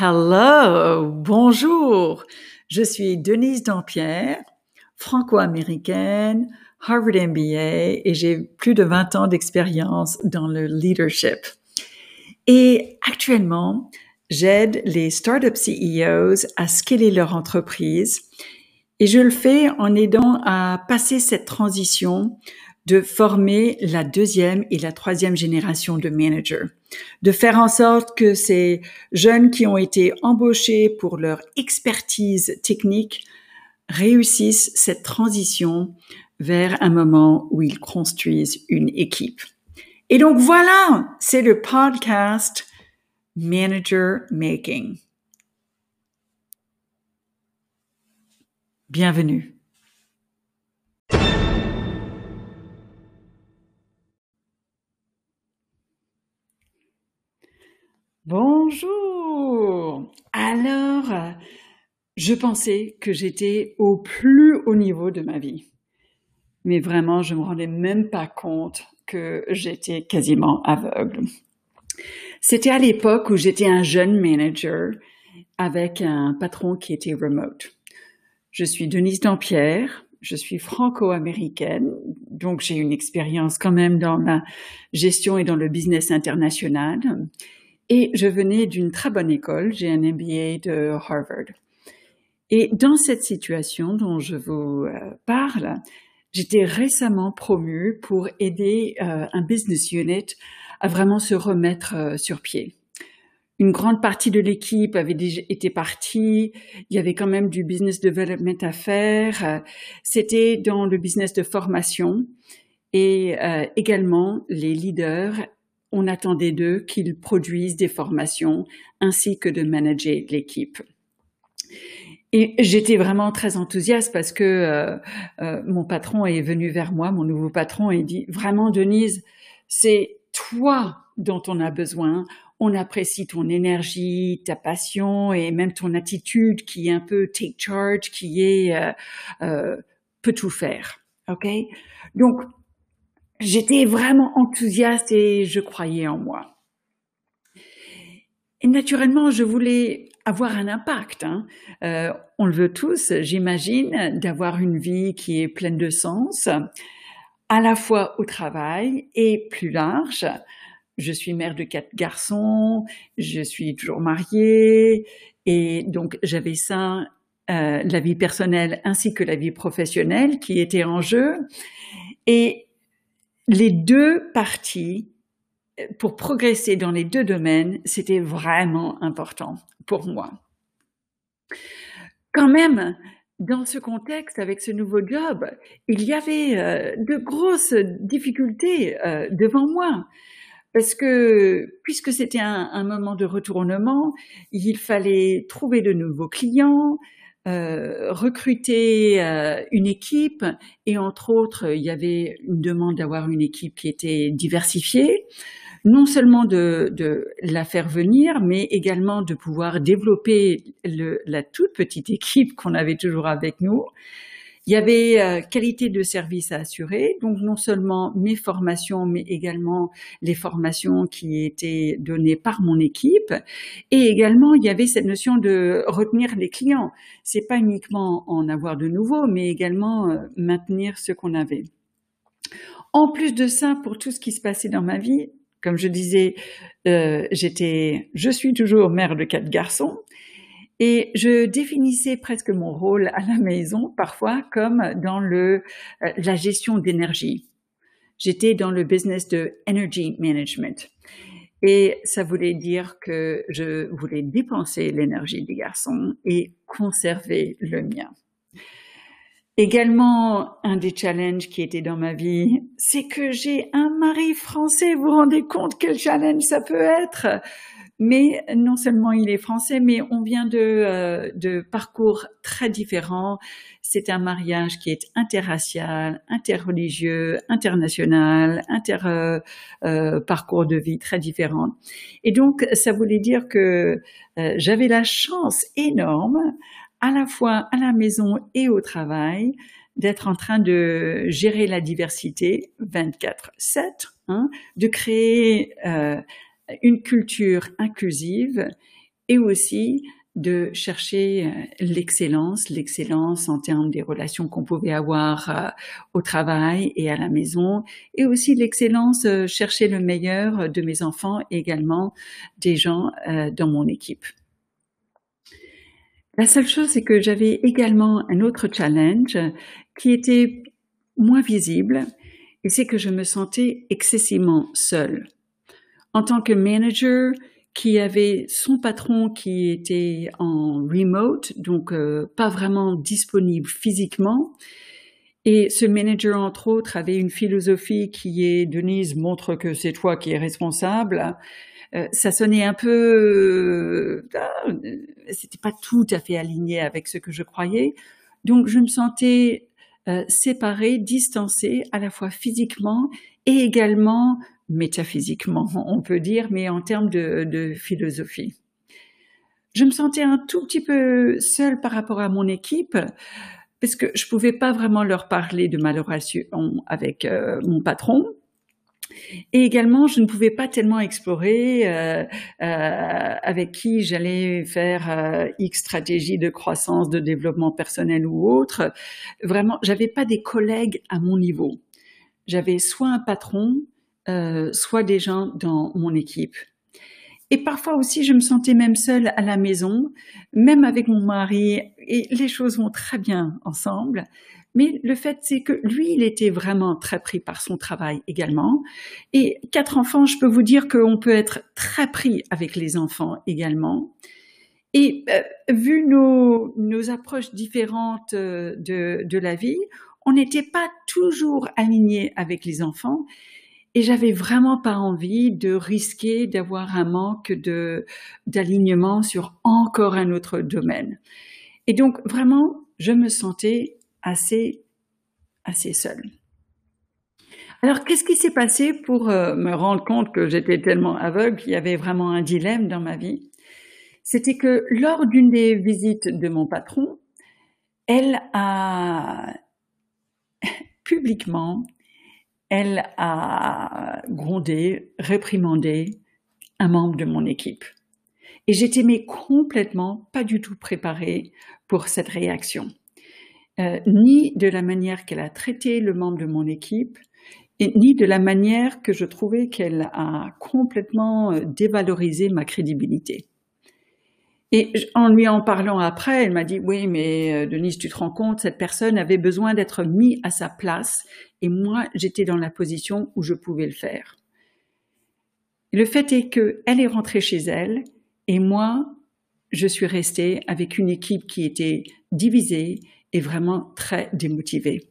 Hello, bonjour. Je suis Denise Dampierre, franco-américaine, Harvard MBA et j'ai plus de 20 ans d'expérience dans le leadership. Et actuellement, j'aide les startup CEOs à scaler leur entreprise et je le fais en aidant à passer cette transition de former la deuxième et la troisième génération de managers, de faire en sorte que ces jeunes qui ont été embauchés pour leur expertise technique réussissent cette transition vers un moment où ils construisent une équipe. Et donc voilà, c'est le podcast Manager Making. Bienvenue. Bonjour. Alors, je pensais que j'étais au plus haut niveau de ma vie. Mais vraiment, je me rendais même pas compte que j'étais quasiment aveugle. C'était à l'époque où j'étais un jeune manager avec un patron qui était remote. Je suis Denise Dampierre, je suis franco-américaine, donc j'ai une expérience quand même dans la gestion et dans le business international. Et je venais d'une très bonne école, j'ai un MBA de Harvard. Et dans cette situation dont je vous euh, parle, j'étais récemment promue pour aider euh, un business unit à vraiment se remettre euh, sur pied. Une grande partie de l'équipe avait déjà été partie. Il y avait quand même du business development à faire. C'était dans le business de formation et également les leaders on attendait d'eux qu'ils produisent des formations ainsi que de manager l'équipe. Et j'étais vraiment très enthousiaste parce que euh, euh, mon patron est venu vers moi, mon nouveau patron, et dit vraiment Denise, c'est toi dont on a besoin. On apprécie ton énergie, ta passion et même ton attitude qui est un peu take charge, qui est euh, peut tout faire. Ok? Donc j'étais vraiment enthousiaste et je croyais en moi. Et naturellement, je voulais avoir un impact. Hein. Euh, on le veut tous, j'imagine, d'avoir une vie qui est pleine de sens, à la fois au travail et plus large. Je suis mère de quatre garçons, je suis toujours mariée, et donc j'avais ça, euh, la vie personnelle ainsi que la vie professionnelle qui était en jeu. Et les deux parties, pour progresser dans les deux domaines, c'était vraiment important pour moi. Quand même, dans ce contexte, avec ce nouveau job, il y avait euh, de grosses difficultés euh, devant moi. Parce que, puisque c'était un, moment de retournement, il fallait trouver de nouveaux clients, euh, recruter euh, une équipe. Et entre autres, il y avait une demande d'avoir une équipe qui était diversifiée, non seulement de, de la faire venir, mais également de pouvoir développer le, la toute petite équipe qu'on avait toujours avec nous il y avait euh, qualité de service à assurer, donc non seulement mes formations, mais également les formations qui étaient données par mon équipe. Et également, il y avait cette notion de retenir les clients. C'est pas uniquement en avoir de nouveaux, mais également euh, maintenir ce qu'on avait. En plus de ça, pour tout ce qui se passait dans ma vie, comme je disais, euh, j'étais, je suis toujours mère de quatre garçons. Et je définissais presque mon rôle à la maison parfois comme dans le, euh, la gestion d'énergie. J'étais dans le business de energy management. Et ça voulait dire que je voulais dépenser l'énergie des garçons et conserver le mien. Également, un des challenges qui était dans ma vie, c'est que j'ai un mari français. Vous vous rendez compte quel challenge ça peut être? Mais non seulement il est français, mais on vient de, euh, de parcours très différents. C'est un mariage qui est interracial, interreligieux, international, inter euh, euh, parcours de vie très différents. Et donc, ça voulait dire que j'avais la chance énorme, à la fois à la maison et au travail, d'être en train de gérer la diversité 24/7, hein, de créer une culture inclusive et aussi de chercher euh, l'excellence, l'excellence en termes des relations qu'on pouvait avoir euh, au travail et à la maison, et aussi l'excellence, euh, chercher le meilleur de mes enfants et également des gens dans mon équipe. La seule chose, c'est que j'avais également un autre challenge qui était moins visible, et c'est que je me sentais excessivement seule. En tant que manager, qui avait son patron qui était en remote, donc euh, pas vraiment disponible physiquement. Et ce manager, entre autres, avait une philosophie qui est Denise montre que c'est toi qui es responsable. Euh, ça sonnait un peu, euh, c'était pas tout à fait aligné avec ce que je croyais. Donc je me sentais séparée, distancée, à la fois physiquement et également métaphysiquement, on peut dire, mais en termes de, philosophie. Je me sentais un tout petit peu seule par rapport à mon équipe parce que je pouvais pas vraiment leur parler de ma relation avec euh, mon patron. Et également, je ne pouvais pas tellement explorer euh, euh, avec qui j'allais faire X stratégie de croissance, de développement personnel ou autre. Vraiment, j'avais pas des collègues à mon niveau. J'avais soit un patron, euh, soit des gens dans mon équipe. Et parfois aussi, je me sentais même seule à la maison, même avec mon mari, et les choses vont très bien ensemble. Mais le fait, c'est que lui, il était vraiment très pris par son travail également. Et quatre enfants, je peux vous dire qu'on peut être très pris avec les enfants également. Et euh, vu nos, nos, approches différentes euh, de, de la vie, on n'était pas toujours alignés avec les enfants. Et j'avais vraiment pas envie de risquer d'avoir un manque de d'alignement sur encore un autre domaine. Et donc vraiment, je me sentais assez assez seule. Alors, qu'est-ce qui s'est passé pour euh, me rendre compte que j'étais tellement aveugle qu'il y avait vraiment un dilemme dans ma vie? C'était que lors d'une des visites de mon patron, elle a publiquement elle a grondé, réprimandé un membre de mon équipe. Et j'étais mais complètement pas du tout préparée pour cette réaction, euh, ni de la manière qu'elle a traité le membre de mon équipe, ni de la manière que je trouvais qu'elle a complètement euh, dévalorisé ma crédibilité. Et en lui en parlant après, elle m'a dit, oui, mais euh, Denise, tu te rends compte, cette personne avait besoin d'être mise à sa place et moi, j'étais dans la position où je pouvais le faire. le fait est qu'elle est rentrée chez elle et moi, je suis restée avec une équipe qui était divisée et vraiment très démotivée.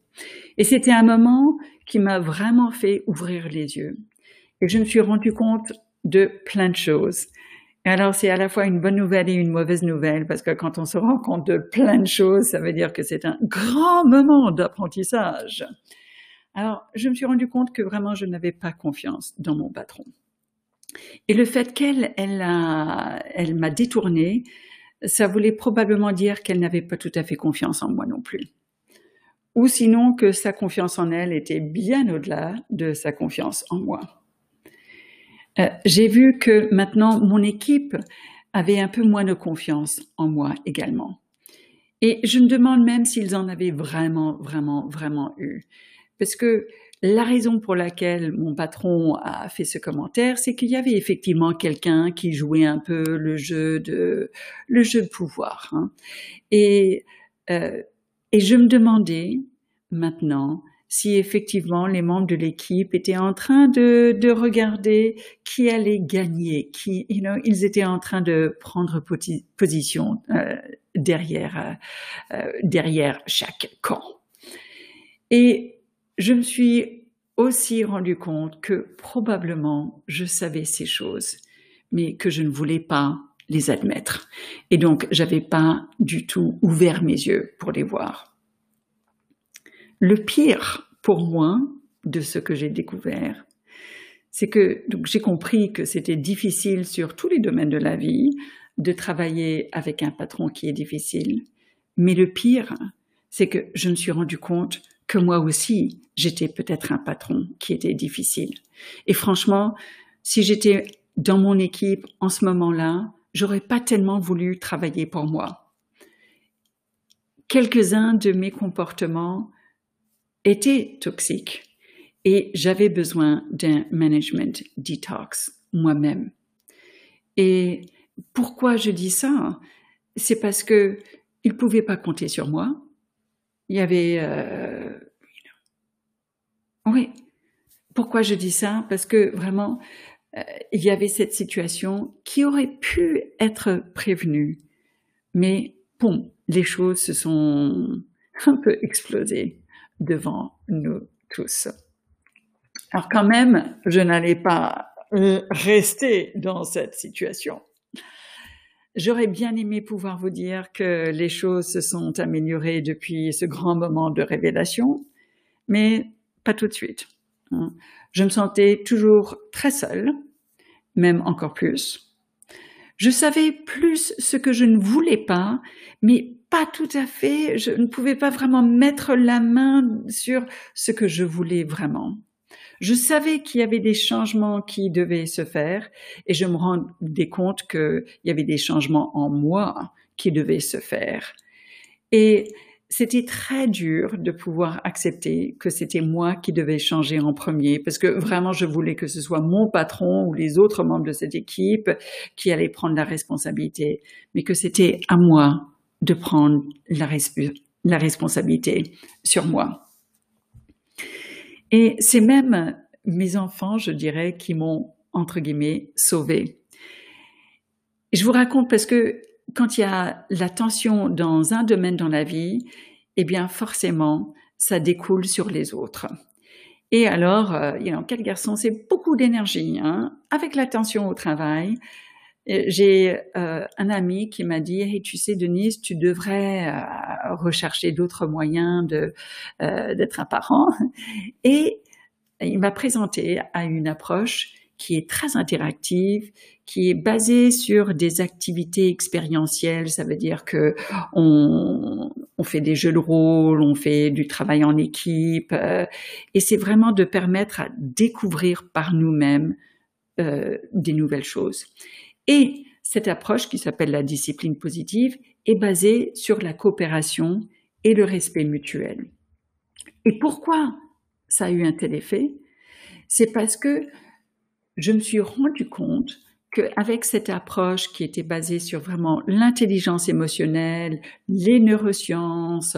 Et c'était un moment qui m'a vraiment fait ouvrir les yeux. Et je me suis rendu compte de plein de choses. Alors, c'est à la fois une bonne nouvelle et une mauvaise nouvelle, parce que quand on se rend compte de plein de choses, ça veut dire que c'est un grand moment d'apprentissage. Alors, je me suis rendu compte que vraiment, je n'avais pas confiance dans mon patron. Et le fait qu'elle, elle, elle m'a détourné, ça voulait probablement dire qu'elle n'avait pas tout à fait confiance en moi non plus. Ou sinon que sa confiance en elle était bien au-delà de sa confiance en moi. Euh, j'ai vu que maintenant mon équipe avait un peu moins de confiance en moi également. Et je me demande même s'ils en avaient vraiment, vraiment, vraiment eu. Parce que la raison pour laquelle mon patron a fait ce commentaire, c'est qu'il y avait effectivement quelqu'un qui jouait un peu le jeu de le jeu de pouvoir. Hein. Et euh, et je me demandais maintenant si effectivement les membres de l'équipe étaient en train de, de regarder qui allait gagner, qui, ils étaient en train de prendre position euh, derrière, euh, derrière chaque camp. Et je me suis aussi rendu compte que probablement je savais ces choses, mais que je ne voulais pas les admettre. Et donc, j'avais pas du tout ouvert mes yeux pour les voir. Le pire pour moi de ce que j'ai découvert, c'est que j'ai compris que c'était difficile sur tous les domaines de la vie de travailler avec un patron qui est difficile. Mais le pire, c'est que je me suis rendu compte que moi aussi, j'étais peut-être un patron qui était difficile. Et franchement, si j'étais dans mon équipe en ce moment-là, j'aurais pas tellement voulu travailler pour moi. Quelques-uns de mes comportements étaient toxiques et j'avais besoin d'un management detox moi-même. Et pourquoi je dis ça? C'est parce que il pouvait pas compter sur moi. Il y avait, euh, oui. Pourquoi je dis ça? Parce que vraiment, euh, il y avait cette situation qui aurait pu être prévenue, mais bon, les choses se sont un peu explosées devant nous tous. Alors quand même, je n'allais pas rester dans cette situation. J'aurais bien aimé pouvoir vous dire que les choses se sont améliorées depuis ce grand moment de révélation, mais pas tout de suite. Je me sentais toujours très seule, même encore plus. Je savais plus ce que je ne voulais pas, mais pas tout à fait. Je ne pouvais pas vraiment mettre la main sur ce que je voulais vraiment. Je savais qu'il y avait des changements qui devaient se faire et je me rendais compte qu'il y avait des changements en moi qui devaient se faire. Et c'était très dur de pouvoir accepter que c'était moi qui devais changer en premier parce que vraiment je voulais que ce soit mon patron ou les autres membres de cette équipe qui allaient prendre la responsabilité, mais que c'était à moi de prendre la, responsabilité sur moi. Et c'est même mes enfants, je dirais, qui m'ont, entre guillemets, sauvé. Je vous raconte parce que quand il y a la tension dans un domaine dans la vie, eh bien, forcément, ça découle sur les autres. Et alors, euh, quel garçon, c'est beaucoup d'énergie. Hein? Avec la tension au travail, j'ai euh, un ami qui m'a dit hey, tu sais Denise tu devrais euh, rechercher d'autres moyens de d'être un parent et il m'a présenté à une approche qui est très interactive, qui est basée sur des activités expérientielles. Ça veut dire que on, on fait des jeux de rôle, on fait du travail en équipe, et c'est vraiment de permettre à découvrir par nous-mêmes euh, des nouvelles choses. Et cette approche qui s'appelle la discipline positive est basée sur la coopération et le respect mutuel. Et pourquoi ça a eu un tel effet? C'est parce que je me suis rendu compte qu'avec cette approche qui était basée sur vraiment l'intelligence émotionnelle, les neurosciences,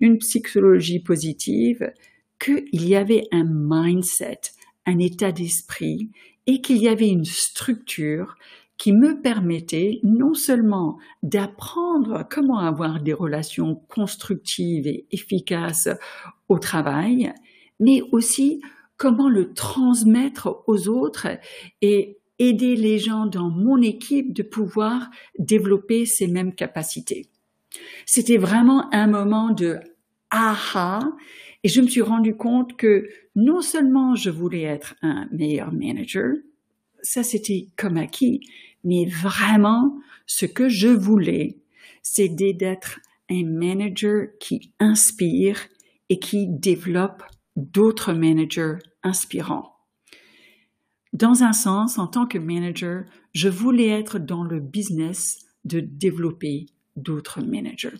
une psychologie positive, qu'il y avait un mindset, un état d'esprit et qu'il y avait une structure qui me permettait non seulement d'apprendre comment avoir des relations constructives et efficaces au travail, mais aussi comment le transmettre aux autres et aider les gens dans mon équipe de pouvoir développer ces mêmes capacités. C'était vraiment un moment de aha et je me suis rendu compte que non seulement je voulais être un meilleur manager, ça c'était comme acquis, mais vraiment, ce que je voulais, c'est d'être un manager qui inspire et qui développe d'autres managers inspirants. Dans un sens, en tant que manager, je voulais être dans le business de développer d'autres managers.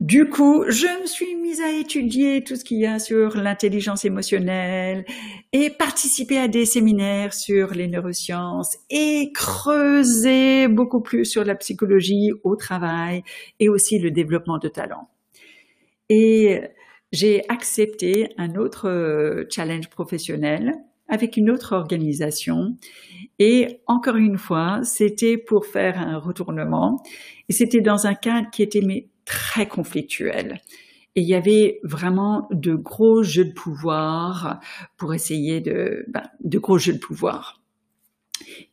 Du coup, je me suis mise à étudier tout ce qu'il y a sur l'intelligence émotionnelle et participer à des séminaires sur les neurosciences et creuser beaucoup plus sur la psychologie au travail et aussi le développement de talent. Et j'ai accepté un autre euh, challenge professionnel avec une autre organisation. Et encore une fois, c'était pour faire un retournement. Et c'était dans un cadre qui était très conflictuel. Et il y avait vraiment de gros jeux de pouvoir pour essayer de, ben, de gros jeux de pouvoir.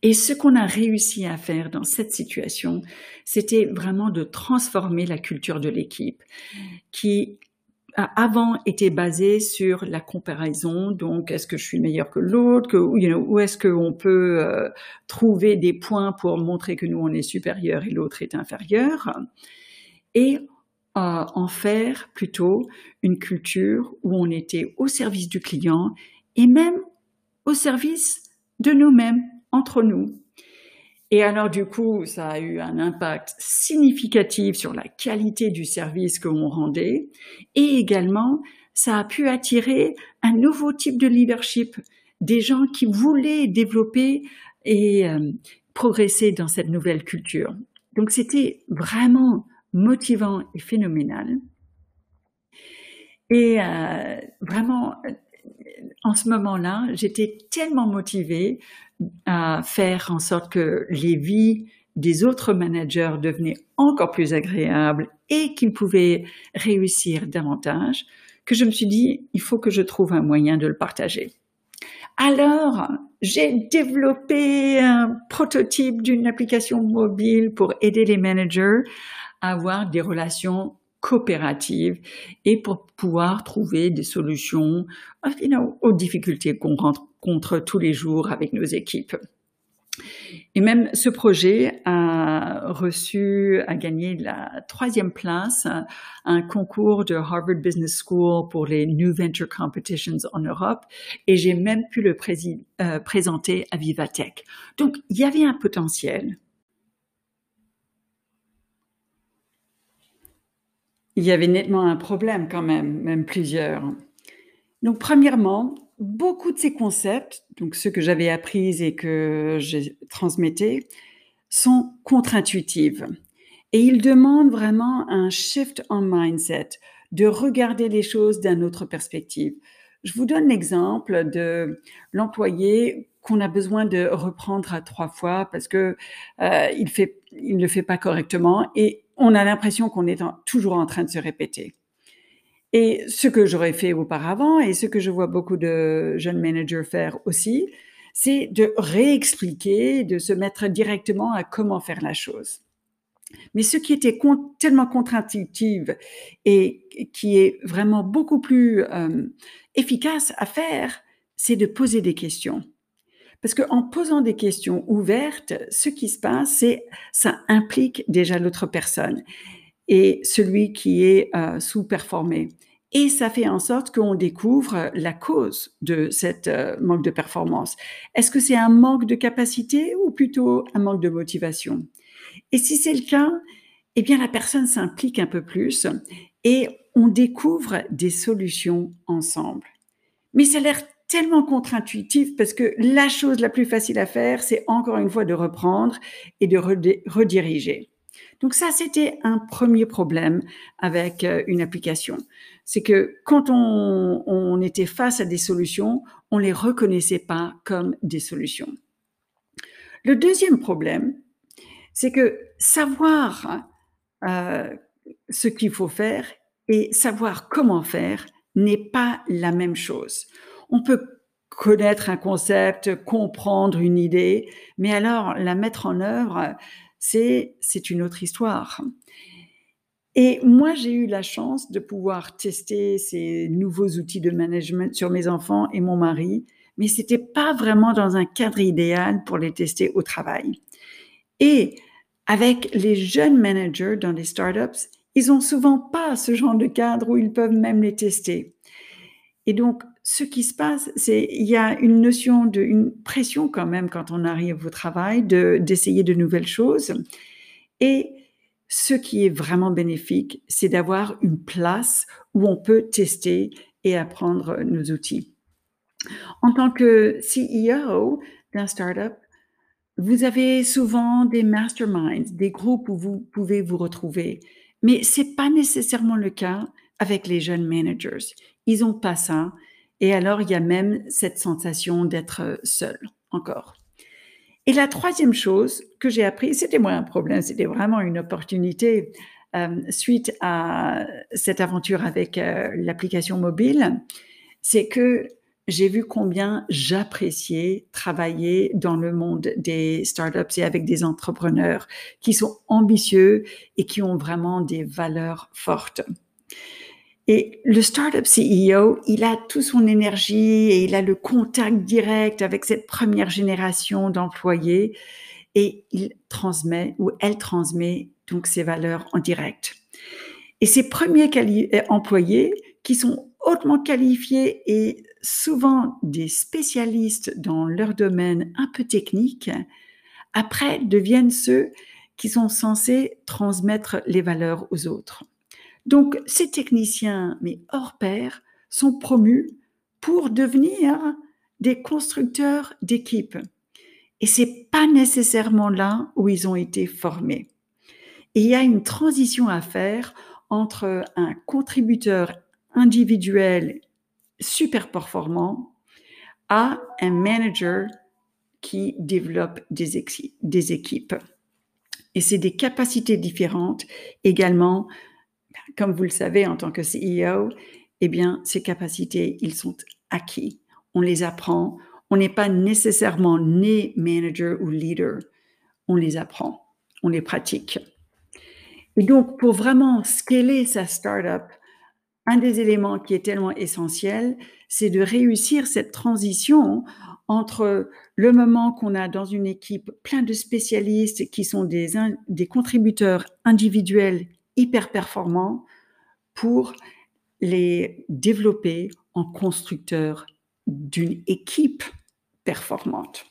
Et ce qu'on a réussi à faire dans cette situation, c'était vraiment de transformer la culture de l'équipe, qui avant était basée sur la comparaison. Donc, est-ce que je suis meilleur que l'autre que, est-ce qu'on peut euh, trouver des points pour montrer que nous on est supérieur et l'autre est inférieur et euh, en faire plutôt une culture où on était au service du client et même au service de nous-mêmes, entre nous. Et alors du coup, ça a eu un impact significatif sur la qualité du service que l'on rendait et également ça a pu attirer un nouveau type de leadership, des gens qui voulaient développer et euh, progresser dans cette nouvelle culture. Donc c'était vraiment motivant et phénoménal. Et euh, vraiment, en ce moment-là, j'étais tellement motivée à faire en sorte que les vies des autres managers devenaient encore plus agréables et qu'ils pouvaient réussir davantage que je me suis dit, il faut que je trouve un moyen de le partager. Alors, j'ai développé un prototype d'une application mobile pour aider les managers avoir des relations coopératives et pour pouvoir trouver des solutions aux difficultés qu'on rencontre tous les jours avec nos équipes. Et même ce projet a reçu, a gagné la troisième place, un concours de Harvard Business School pour les New Venture Competitions en Europe, et j'ai même pu le euh, présenter à Vivatech. Donc, il y avait un potentiel. Il y avait nettement un problème quand même, même plusieurs. Donc, premièrement, beaucoup de ces concepts, donc ceux que j'avais appris et que j'ai transmettais, sont contre-intuitifs. Et ils demandent vraiment un shift en mindset, de regarder les choses d'une autre perspective. Je vous donne l'exemple de l'employé qu'on a besoin de reprendre à trois fois parce que euh, il fait, il ne fait pas correctement et on a l'impression qu'on est toujours en train de se répéter. Et ce que j'aurais fait auparavant et ce que je vois beaucoup de jeunes managers faire aussi, c'est de réexpliquer, de se mettre directement à comment faire la chose. Mais ce qui était tellement contre-intuitif et qui est vraiment beaucoup plus euh, efficace à faire, c'est de poser des questions. Parce qu'en posant des questions ouvertes, ce qui se passe, c'est ça implique déjà l'autre personne et celui qui est euh, sous-performé. Et ça fait en sorte qu'on découvre la cause de cette euh, manque de performance. Est-ce que c'est un manque de capacité ou plutôt un manque de motivation? Et si c'est le cas, eh bien la personne s'implique un peu plus et on découvre des solutions ensemble. Mais ça a l'air tellement contre-intuitif parce que la chose la plus facile à faire, c'est encore une fois de reprendre et de rediriger. Donc ça, c'était un premier problème avec euh, une application. C'est que quand on, était face à des solutions, on les reconnaissait pas comme des solutions. Le deuxième problème, c'est que savoir euh, ce qu'il faut faire et savoir comment faire n'est pas la même chose. On peut connaître un concept, comprendre une idée, mais alors la mettre en œuvre, c'est, c'est une autre histoire. Et moi, j'ai eu la chance de pouvoir tester ces nouveaux outils de management sur mes enfants et mon mari, mais c'était pas vraiment dans un cadre idéal pour les tester au travail. Et avec les jeunes managers dans les startups, ils ont souvent pas ce genre de cadre où ils peuvent même les tester. Et donc, ce qui se passe, c'est il y a une notion de une pression quand même quand on arrive au travail de d'essayer de nouvelles choses. Et ce qui est vraiment bénéfique, c'est d'avoir une place où on peut tester et apprendre nos outils. En tant que CEO d'un startup, vous avez souvent des masterminds, des groupes où vous pouvez vous retrouver, mais c'est pas nécessairement le cas avec les jeunes managers. Ils n'ont pas ça et alors, il y a même cette sensation d'être euh, seul encore. Et la troisième chose que j'ai appris, c'était moins un problème, c'était vraiment une opportunité euh, suite à cette aventure avec euh, l'application mobile, c'est que j'ai vu combien j'appréciais travailler dans le monde des startups et avec des entrepreneurs qui sont ambitieux et qui ont vraiment des valeurs fortes. Et le startup CEO, il a toute son énergie et il a le contact direct avec cette première génération d'employés et il transmet ou elle transmet donc ses valeurs en direct. Et ces premiers euh, employés qui sont hautement qualifiés et souvent des spécialistes dans leur domaine un peu technique après deviennent ceux qui sont censés transmettre les valeurs aux autres. Donc, ces techniciens, mais hors pair, sont promus pour devenir des constructeurs d'équipes. Et c'est pas nécessairement là où ils ont été formés. Et il y a une transition à faire entre un contributeur individuel super performant à un manager qui développe des, des équipes. Et c'est des capacités différentes également. Comme vous le savez, en tant que CEO, eh bien, ces capacités, ils sont acquis. On les apprend. On n'est pas nécessairement né manager ou leader. On les apprend. On les pratique. Et donc, pour vraiment scaler sa startup, un des éléments qui est tellement essentiel, c'est de réussir cette transition entre le moment qu'on a dans une équipe plein de spécialistes qui sont des, des contributeurs individuels hyper performants pour les développer en constructeurs d'une équipe performante.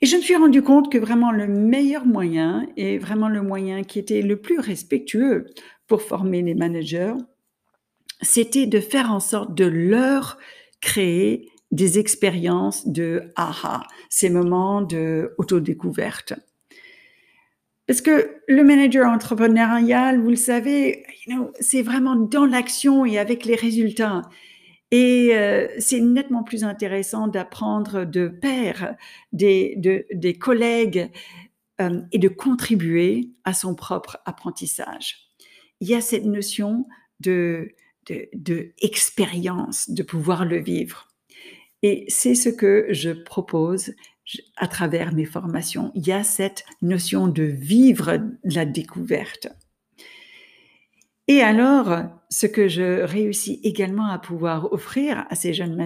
Et je me suis rendu compte que vraiment le meilleur moyen, et vraiment le moyen qui était le plus respectueux pour former les managers, c'était de faire en sorte de leur créer des expériences de aha, ces moments de autodécouverte. Parce que le manager entrepreneurial, vous le savez, c'est vraiment dans l'action et avec les résultats. Et euh, c'est nettement plus intéressant d'apprendre de pairs, des, collègues euh, et de contribuer à son propre apprentissage. Il y a cette notion de, de, de pouvoir le vivre. Et c'est ce que je propose à travers mes formations. Il y a cette notion de vivre la découverte. Et alors, ce que je réussis également à pouvoir offrir à ces jeunes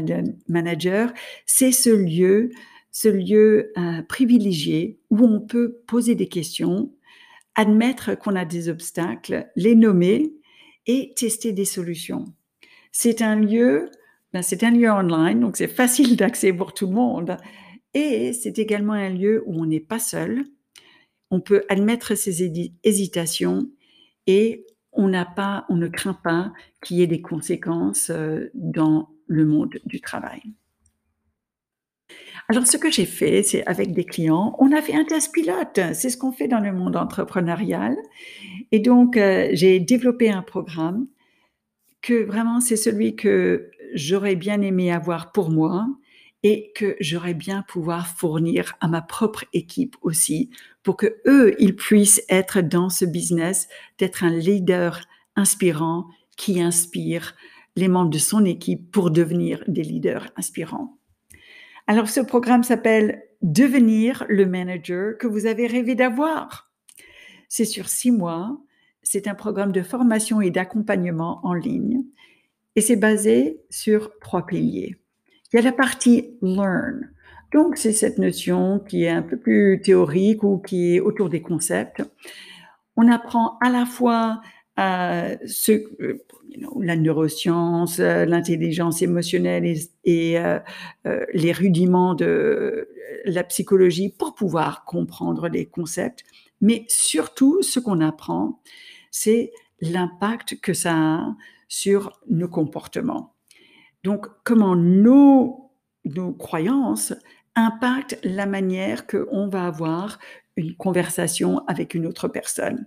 managers, c'est ce lieu, ce lieu euh, privilégié où on peut poser des questions, admettre qu'on a des obstacles, les nommer et tester des solutions. C'est un lieu, ben c'est un lieu online, donc c'est facile d'accès pour tout le monde. Et c'est également un lieu où on n'est pas seul. On peut admettre ses hésitations et on n'a pas, on ne craint pas qu'il y ait des conséquences euh, dans le monde du travail. Alors, ce que j'ai fait, c'est avec des clients, on a fait un test pilote. C'est ce qu'on fait dans le monde entrepreneurial. Et donc, euh, j'ai développé un programme que vraiment, c'est celui que j'aurais bien aimé avoir pour moi et que j'aurais bien pouvoir fournir à ma propre équipe aussi pour que eux, ils puissent être dans ce business, d'être un leader inspirant qui inspire les membres de son équipe pour devenir des leaders inspirants. Alors, ce programme s'appelle Devenir le manager que vous avez rêvé d'avoir. C'est sur six mois. C'est un programme de formation et d'accompagnement en ligne. Et c'est basé sur trois piliers. Il y a la partie learn. Donc, c'est cette notion qui est un peu plus théorique ou qui est autour des concepts. On apprend à la fois euh, euh, la neuroscience, euh, l'intelligence émotionnelle et, les rudiments de la psychologie pour pouvoir comprendre les concepts. Mais surtout, ce qu'on apprend, c'est l'impact que ça a sur nos comportements. Donc, comment nos, croyances impactent la manière qu'on va avoir une conversation avec une autre personne.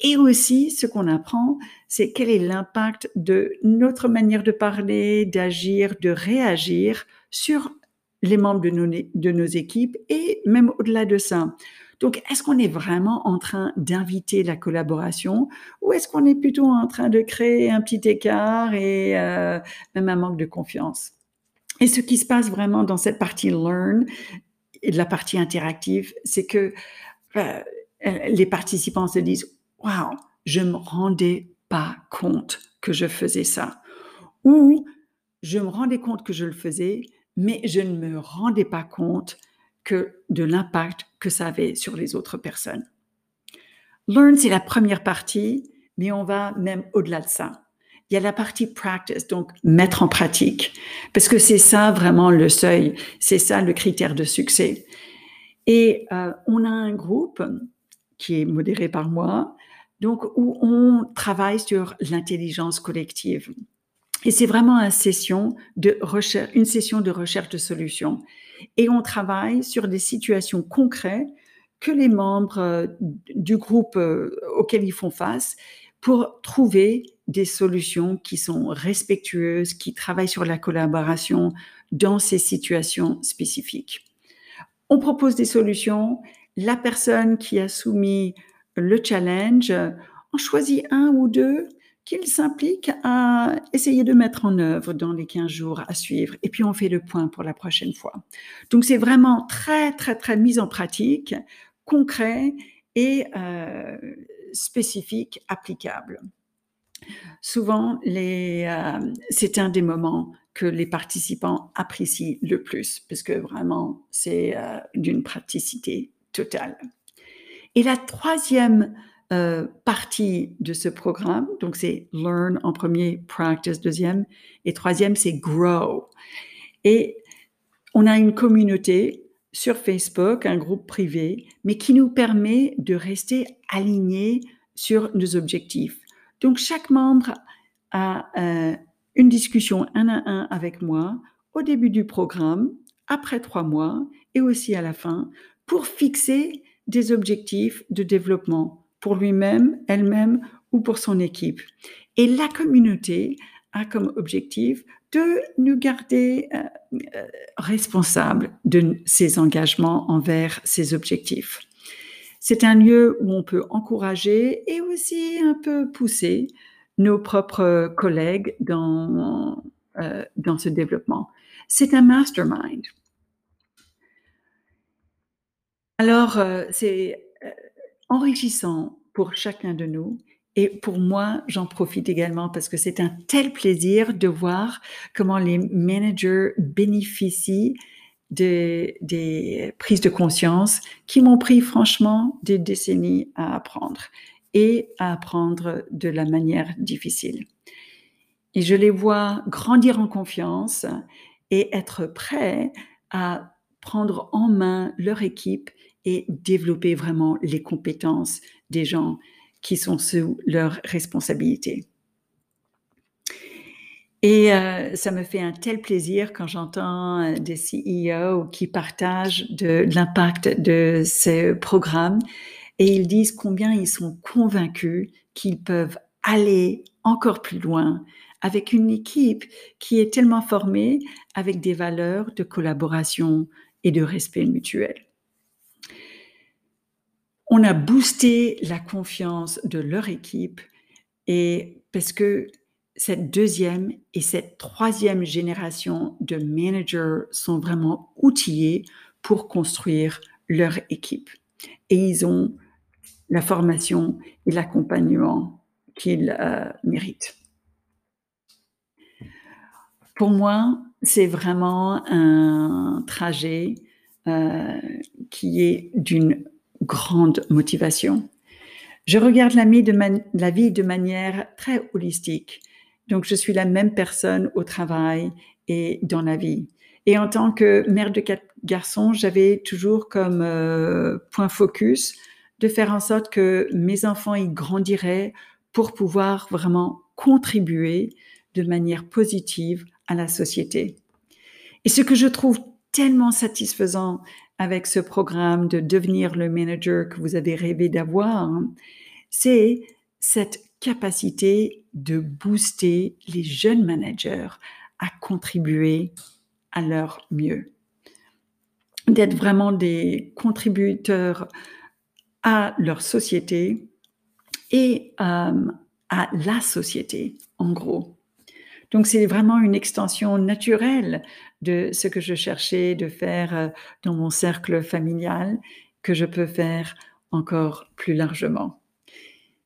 Et aussi, ce qu'on apprend, c'est quel est l'impact de notre manière de parler, d'agir, de réagir sur les membres de nos, de nos équipes et même au-delà de ça. Donc, est-ce qu'on est vraiment en train d'inviter la collaboration ou est-ce qu'on est plutôt en train de créer un petit écart et euh, même un manque de confiance? Et ce qui se passe vraiment dans cette partie learn et de la partie interactive, c'est que euh, les participants se disent Waouh, je me rendais pas compte que je faisais ça. Ou je me rendais compte que je le faisais, mais je ne me rendais pas compte que de l'impact que ça avait sur les autres personnes. Learn, c'est la première partie, mais on va même au-delà de ça. Il y a la partie practice, donc mettre en pratique, parce que c'est ça vraiment le seuil, c'est ça le critère de succès. Et euh, on a un groupe qui est modéré par moi, donc où on travaille sur l'intelligence collective. Et c'est vraiment une session de recherche, une session de recherche de solutions. Et on travaille sur des situations concrètes que les membres euh, du groupe euh, auquel ils font face pour trouver des solutions qui sont respectueuses, qui travaillent sur la collaboration dans ces situations spécifiques. On propose des solutions. La personne qui a soumis le challenge en choisit un ou deux qu'il s'implique à essayer de mettre en œuvre dans les 15 jours à suivre. Et puis on fait le point pour la prochaine fois. Donc c'est vraiment très, très, très mise en pratique, concret et euh, spécifique, applicable. Souvent, euh, c'est un des moments que les participants apprécient le plus, parce que vraiment, c'est euh, d'une praticité totale. Et la troisième euh, partie de ce programme, donc c'est Learn en premier, Practice deuxième, et troisième, c'est Grow. Et on a une communauté sur Facebook, un groupe privé, mais qui nous permet de rester alignés sur nos objectifs. Donc chaque membre a euh, une discussion un à un avec moi au début du programme, après trois mois et aussi à la fin, pour fixer des objectifs de développement pour lui-même, elle-même ou pour son équipe. Et la communauté a comme objectif de nous garder euh, euh, responsables de ses engagements envers ses objectifs. C'est un lieu où on peut encourager et aussi un peu pousser nos propres collègues dans, euh, dans ce développement. C'est un mastermind. Alors, euh, c'est enrichissant pour chacun de nous. Et pour moi, j'en profite également parce que c'est un tel plaisir de voir comment les managers bénéficient des prises de conscience qui m'ont pris franchement des décennies à apprendre et à apprendre de la manière difficile. Et je les vois grandir en confiance et être prêts à prendre en main leur équipe et développer vraiment les compétences des gens qui sont sous leur responsabilité. Et euh, ça me fait un tel plaisir quand j'entends euh, des CEO qui partagent de, l'impact de ce programme et ils disent combien ils sont convaincus qu'ils peuvent aller encore plus loin avec une équipe qui est tellement formée avec des valeurs de collaboration et de respect mutuel. On a boosté la confiance de leur équipe et parce que cette deuxième et cette troisième génération de managers sont vraiment outillés pour construire leur équipe. Et ils ont la formation et l'accompagnement qu'ils euh, méritent. Pour moi, c'est vraiment un trajet euh, qui est d'une grande motivation. Je regarde la vie, de manière très holistique donc, je suis la même personne au travail et dans la vie. Et en tant que mère de quatre garçons, j'avais toujours comme euh, point focus de faire en sorte que mes enfants y grandiraient pour pouvoir vraiment contribuer de manière positive à la société. Et ce que je trouve tellement satisfaisant avec ce programme de devenir le manager que vous avez rêvé d'avoir, hein, c'est cette capacité de booster les jeunes managers à contribuer à leur mieux, d'être vraiment des contributeurs à leur société et euh, à la société, en gros. Donc c'est vraiment une extension naturelle de ce que je cherchais de faire euh, dans mon cercle familial, que je peux faire encore plus largement.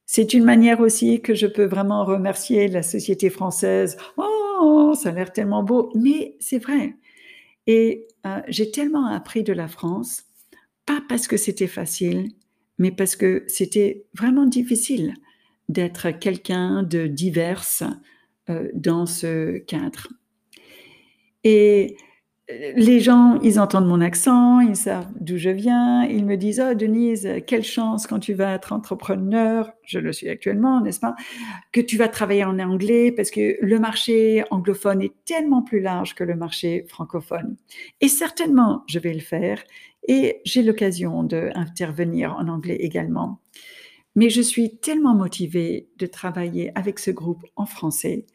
C'est une manière aussi que je peux vraiment remercier la société française. Oh, ça a l'air tellement beau, mais c'est vrai. Et euh, j'ai tellement appris de la France, pas parce que c'était facile, mais parce que c'était vraiment difficile d'être quelqu'un de divers euh, dans ce cadre. Et les gens, ils entendent mon accent, ils savent d'où je viens, ils me disent Oh, Denise, quelle chance quand tu vas être entrepreneur, je le suis actuellement, n'est-ce pas, que tu vas travailler en anglais parce que le marché anglophone est tellement plus large que le marché francophone. Et certainement, je vais le faire et j'ai l'occasion d'intervenir en anglais également. Mais je suis tellement motivée de travailler avec ce groupe en français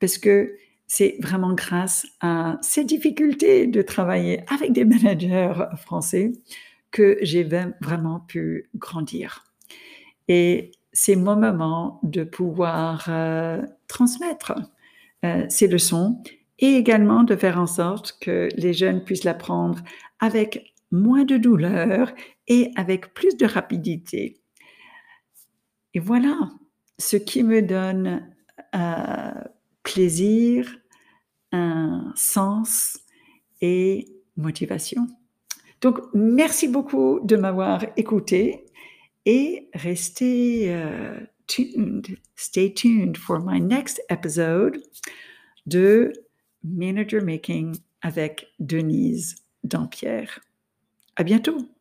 parce que c'est vraiment grâce à ces difficultés de travailler avec des managers français que j'ai vraiment pu grandir. Et c'est mon moment de pouvoir euh, transmettre euh, ces leçons et également de faire en sorte que les jeunes puissent l'apprendre avec moins de douleur et avec plus de rapidité. Et voilà ce qui me donne euh, plaisir, un sens et motivation. Donc, merci beaucoup de m'avoir écouté et restez euh, tuned, stay tuned for my next episode de Manager Making avec Denise Dampierre. À bientôt!